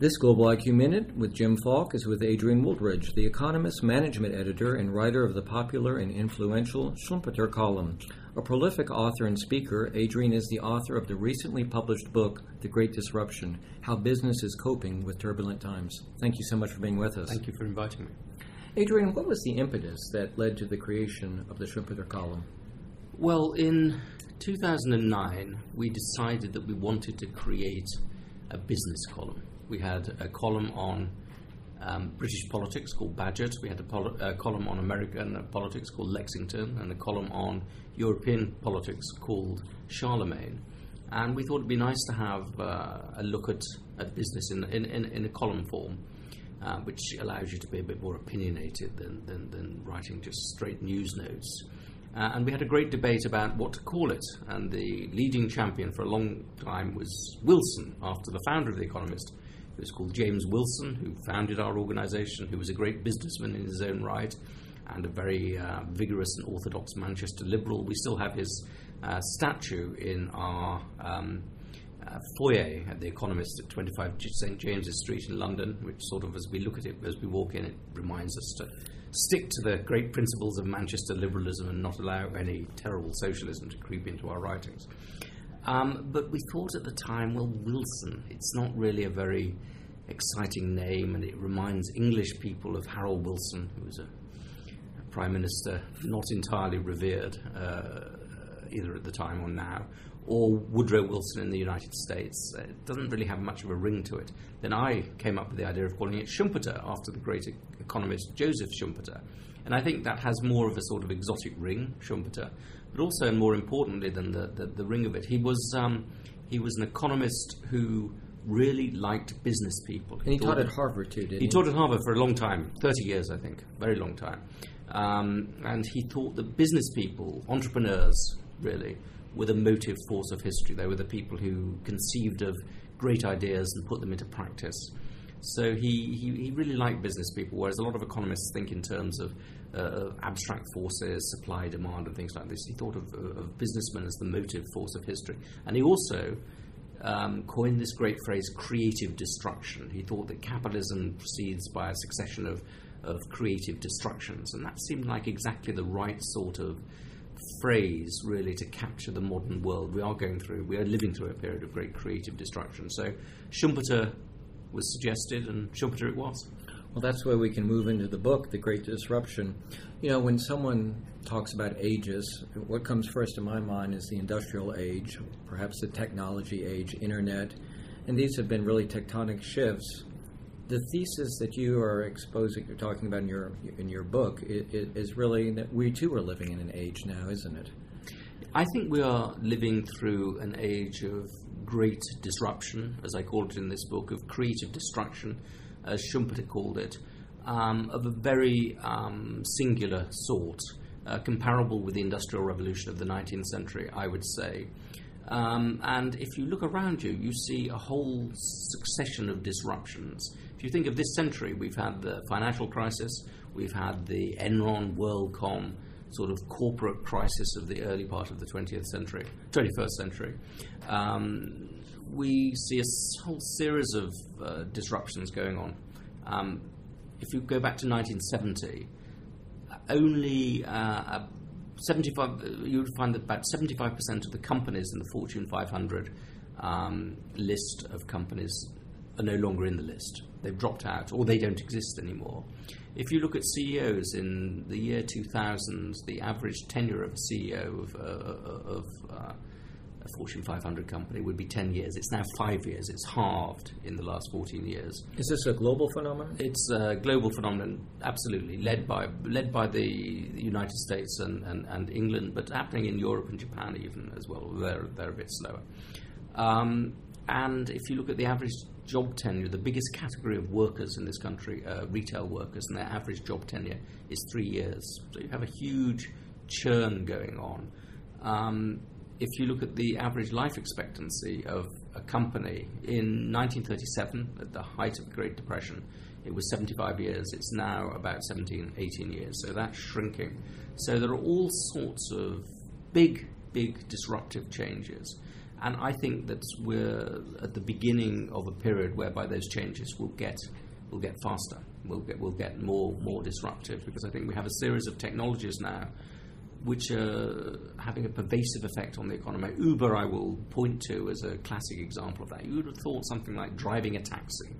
This Global IQ Minute with Jim Falk is with Adrian Wooldridge, the economist, management editor, and writer of the popular and influential Schumpeter column. A prolific author and speaker, Adrian is the author of the recently published book, The Great Disruption How Business is Coping with Turbulent Times. Thank you so much for being with us. Thank you for inviting me. Adrian, what was the impetus that led to the creation of the Schumpeter column? Well, in 2009, we decided that we wanted to create a business column. We had a column on um, British politics called Bagehot, we had a, pol- a, column on American politics called Lexington, and a column on European politics called Charlemagne. And we thought it'd be nice to have uh, a look at, at business in, in, in, in a column form. Uh, which allows you to be a bit more opinionated than, than, than writing just straight news notes. Uh, and we had a great debate about what to call it. And the leading champion for a long time was Wilson, after the founder of The Economist. It was called James Wilson, who founded our organization, who was a great businessman in his own right and a very uh, vigorous and orthodox Manchester liberal. We still have his uh, statue in our um, uh, foyer at The Economist at 25 St James's Street in London, which sort of, as we look at it, as we walk in, it reminds us to stick to the great principles of Manchester liberalism and not allow any terrible socialism to creep into our writings. Um, but we thought at the time, well, Wilson, it's not really a very exciting name, and it reminds English people of Harold Wilson, who was a, a prime minister not entirely revered, uh, either at the time or now, or Woodrow Wilson in the United States. It doesn't really have much of a ring to it. Then I came up with the idea of calling it Schumpeter after the great economist Joseph Schumpeter. And I think that has more of a sort of exotic ring, Schumpeter, but also, and more importantly than the, the, the ring of it, he was, um, he was an economist who really liked business people. And he, taught at Harvard too, didn't he? He taught at Harvard for a long time 30 years, I think, very long time. Um, and he thought that business people, entrepreneurs, really, were the motive force of history. They were the people who conceived of great ideas and put them into practice. So he, he, he really liked business people, whereas a lot of economists think in terms of uh, abstract forces, supply, demand, and things like this. He thought of, of businessmen as the motive force of history. And he also um, coined this great phrase, creative destruction. He thought that capitalism proceeds by a succession of, of creative destructions. And that seemed like exactly the right sort of phrase really to capture the modern world we are going through. We are living through a period of great creative destruction. So Schumpeter was suggested, and Schumpeter it was. Well, that's where we can move into the book, The Great Disruption. You know, when someone talks about ages, what comes first to my mind is the industrial age, perhaps the technology age, internet, and these have been really tectonic shifts the thesis that you are exposing, you're talking about in your in your book, is really that we too are living in an age now, isn't it? I think we are living through an age of great disruption, as I called it in this book, of creative destruction, as Schumpeter called it, um, of a very um, singular sort, uh, comparable with the Industrial Revolution of the 19th century, I would say. Um, and if you look around you, you see a whole succession of disruptions. If you think of this century, we've had the financial crisis, we've had the Enron, WorldCom, sort of corporate crisis of the early part of the 20th century, 21st century. Um, we see a whole series of uh, disruptions going on. Um, if you go back to 1970, only uh, 75, you would find that about 75% of the companies in the Fortune 500 um, list of companies are no longer in the list. They've dropped out or they don't exist anymore. If you look at CEOs in the year 2000, the average tenure of a CEO of, uh, of uh, a Fortune 500 company would be 10 years. It's now five years. It's halved in the last 14 years. Is this a global phenomenon? It's a global phenomenon, absolutely, led by led by the United States and, and, and England, but happening in Europe and Japan even as well. They're, they're a bit slower. Um, and if you look at the average job tenure, the biggest category of workers in this country, uh, retail workers, and their average job tenure is three years. So you have a huge churn going on. Um, if you look at the average life expectancy of a company in 1937, at the height of the Great Depression, it was 75 years. It's now about 17, 18 years. So that's shrinking. So there are all sorts of big, big disruptive changes. And I think that we're at the beginning of a period whereby those changes will get will get faster. We'll get will get more more disruptive because I think we have a series of technologies now which are having a pervasive effect on the economy. Uber, I will point to as a classic example of that. You would have thought something like driving a taxi,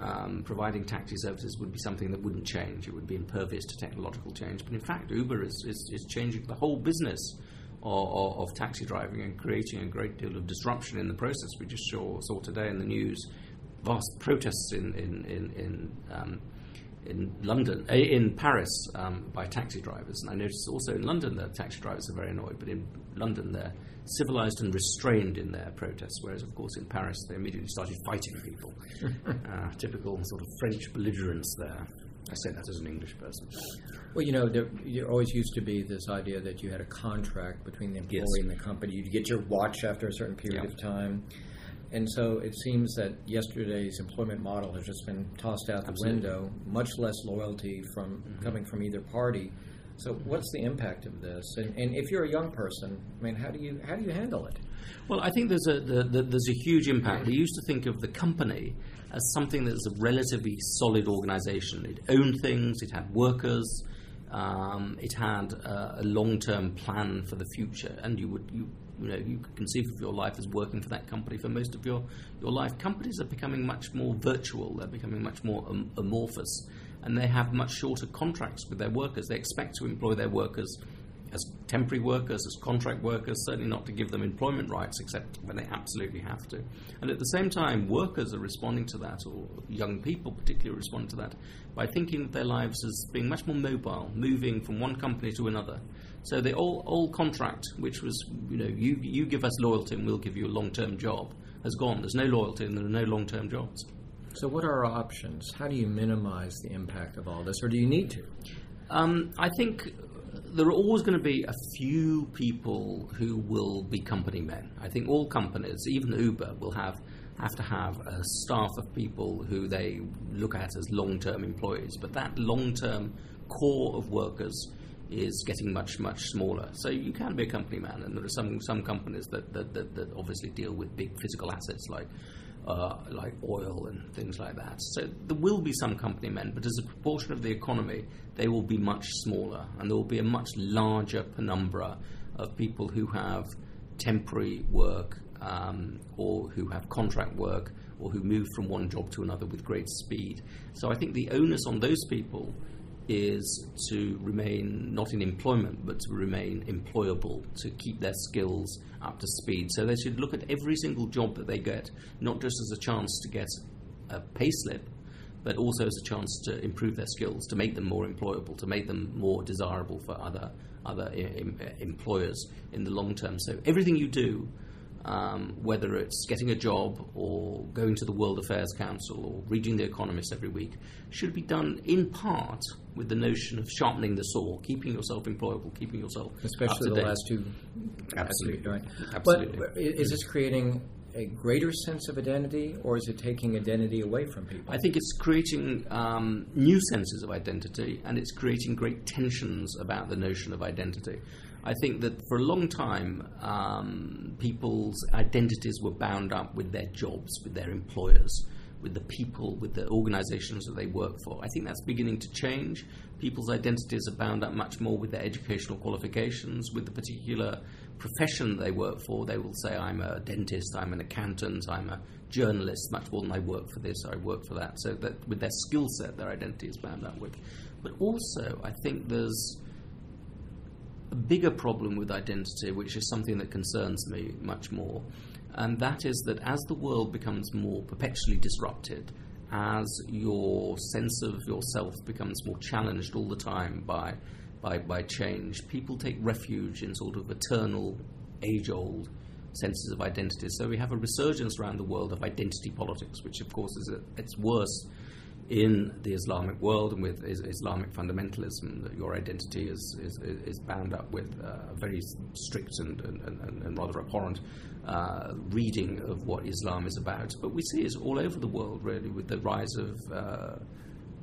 um, providing taxi services, would be something that wouldn't change. It would be impervious to technological change. But in fact, Uber is, is, is changing the whole business of, of, of, taxi driving and creating a great deal of disruption in the process. We just saw, saw today in the news vast protests in, in, in, in um, in London, uh, in Paris, um, by taxi drivers. And I noticed also in London that taxi drivers are very annoyed, but in London they're civilized and restrained in their protests, whereas, of course, in Paris they immediately started fighting people. uh, typical sort of French belligerence there. I say that as an English person. Well, you know, there, there, always used to be this idea that you had a contract between the employee yes. and the company. You'd get your watch after a certain period yeah. of time. And so it seems that yesterday's employment model has just been tossed out the Absolutely. window, much less loyalty from mm-hmm. coming from either party. So what's the impact of this? And, and, if you're a young person, I mean, how do you how do you handle it? Well, I think there's a the, the, there's a huge impact. We used to think of the company as something that's a relatively solid organization. It owned things, it had workers, um, it had a, a long-term plan for the future, and you would you you know you could conceive of your life as working for that company for most of your your life. Companies are becoming much more virtual. They're becoming much more am- amorphous, and they have much shorter contracts with their workers. They expect to employ their workers as temporary workers, as contract workers, certainly not to give them employment rights except when they absolutely have to. And at the same time, workers are responding to that, or young people particularly respond to that, by thinking of their lives as being much more mobile, moving from one company to another. So the old, old contract, which was, you know, you, you give us loyalty and we'll give you a long term job, has gone. There's no loyalty and there are no long term jobs. So, what are our options? How do you minimize the impact of all this, or do you need to? Um, I think there are always going to be a few people who will be company men. I think all companies, even Uber, will have have to have a staff of people who they look at as long-term employees. But that long-term core of workers is getting much much smaller. So you can be a company man, and there are some some companies that that, that, that obviously deal with big physical assets like uh, like oil and things like that. So there will be some company men, but as a proportion of the economy, they will be much smaller, and there will be a much larger penumbra of people who have temporary work um, or who have contract work or who move from one job to another with great speed. So I think the onus on those people is to remain not in employment but to remain employable, to keep their skills up to speed. So they should look at every single job that they get, not just as a chance to get a pay slip, but also as a chance to improve their skills, to make them more employable, to make them more desirable for other other employers in the long term. So everything you do um, whether it's getting a job or going to the World Affairs Council or reading The Economist every week, should be done in part with the notion of sharpening the saw, keeping yourself employable, keeping yourself especially the date. last two. Absolutely, right. Absolutely. But is this creating a greater sense of identity, or is it taking identity away from people? I think it's creating um, new senses of identity, and it's creating great tensions about the notion of identity. I think that for a long time, um, people's identities were bound up with their jobs, with their employers, with the people, with the organizations that they work for. I think that's beginning to change. People's identities are bound up much more with their educational qualifications, with the particular profession they work for. They will say, I'm a dentist, I'm an accountant, I'm a journalist, much more than I work for this, I work for that. So that with their skill set, their identity is bound up with. But also, I think there's a bigger problem with identity, which is something that concerns me much more, and that is that as the world becomes more perpetually disrupted, as your sense of yourself becomes more challenged all the time by, by, by change, people take refuge in sort of eternal, age old senses of identity. So we have a resurgence around the world of identity politics, which of course is a, it's worse in the Islamic world and with Islamic fundamentalism, that your identity is, is, is bound up with a very strict and, and, and, and rather abhorrent uh, reading of what Islam is about. But we see it all over the world, really, with the rise of uh,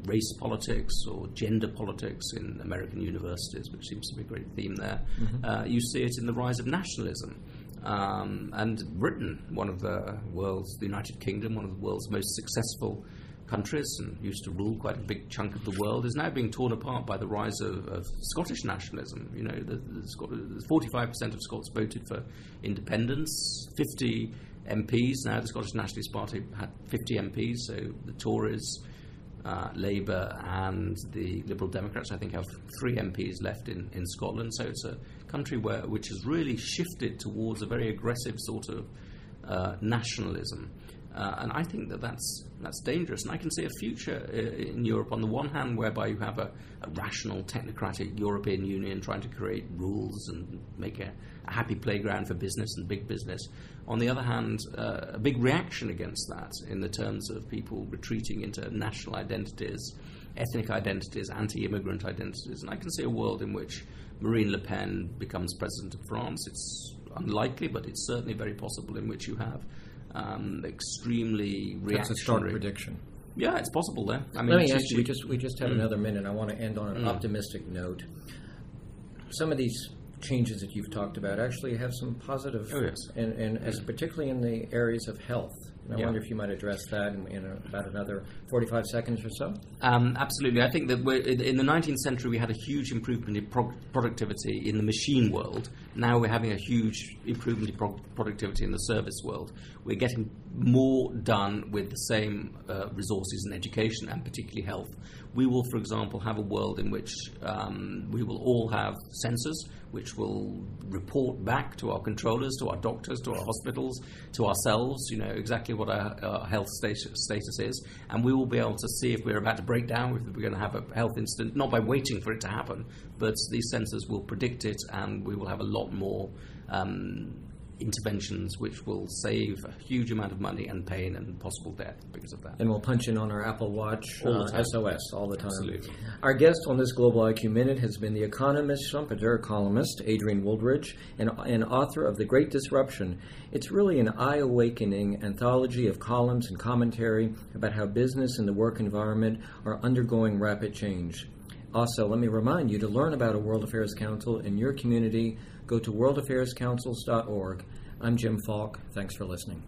race politics or gender politics in American universities, which seems to be a great theme there. Mm-hmm. Uh, you see it in the rise of nationalism. Um, and Britain, one of the world's, the United Kingdom, one of the world's most successful countries and used to rule quite a big chunk of the world, is now being torn apart by the rise of, of Scottish nationalism. You know, the, the Scot- 45% of Scots voted for independence, 50 MPs. Now the Scottish Nationalist Party had 50 MPs, so the Tories, uh, Labour, and the Liberal Democrats, I think, have three MPs left in, in Scotland. So it's a country where which has really shifted towards a very aggressive sort of uh, nationalism. Uh, and I think that that's, that's dangerous. And I can see a future uh, in Europe, on the one hand, whereby you have a, a, rational, technocratic European Union trying to create rules and make a, a happy playground for business and big business. On the other hand, uh, a big reaction against that in the terms of people retreating into national identities, ethnic identities, anti immigrant identities. And I can see a world in which Marine Le Pen becomes president of France. It's unlikely, but it's certainly very possible in which you have um, extremely reactionary. That's a strong prediction. Yeah, it's possible there. I mean, Let me ask you. We just we just have mm. another minute. I want to end on an mm. optimistic note. Some of these changes that you've talked about actually have some positive, oh, yes. and, and as particularly in the areas of health. And I yeah. wonder if you might address that in, in about another 45 seconds or so. Um, absolutely. I think that in the 19th century we had a huge improvement in pro- productivity in the machine world. Now we're having a huge improvement in pro- productivity in the service world. We're getting more done with the same uh, resources in education and particularly health. We will, for example, have a world in which um, we will all have sensors which will report back to our controllers, to our doctors, to our hospitals, to ourselves, you know, exactly what our, our health status, status is. And we will be able to see if we're about to break down, if we're going to have a health incident, not by waiting for it to happen, but these sensors will predict it and we will have a lot more um, interventions which will save a huge amount of money and pain and possible death because of that. And we'll punch in on our Apple Watch uh, SOS all the time. Absolutely. Our guest on this Global IQ Minute has been the economist, Schumpeter columnist Adrian Wooldridge, and, and author of The Great Disruption. It's really an eye awakening anthology of columns and commentary about how business and the work environment are undergoing rapid change. Also, let me remind you to learn about a World Affairs Council in your community, go to worldaffairscouncils.org. I'm Jim Falk. Thanks for listening.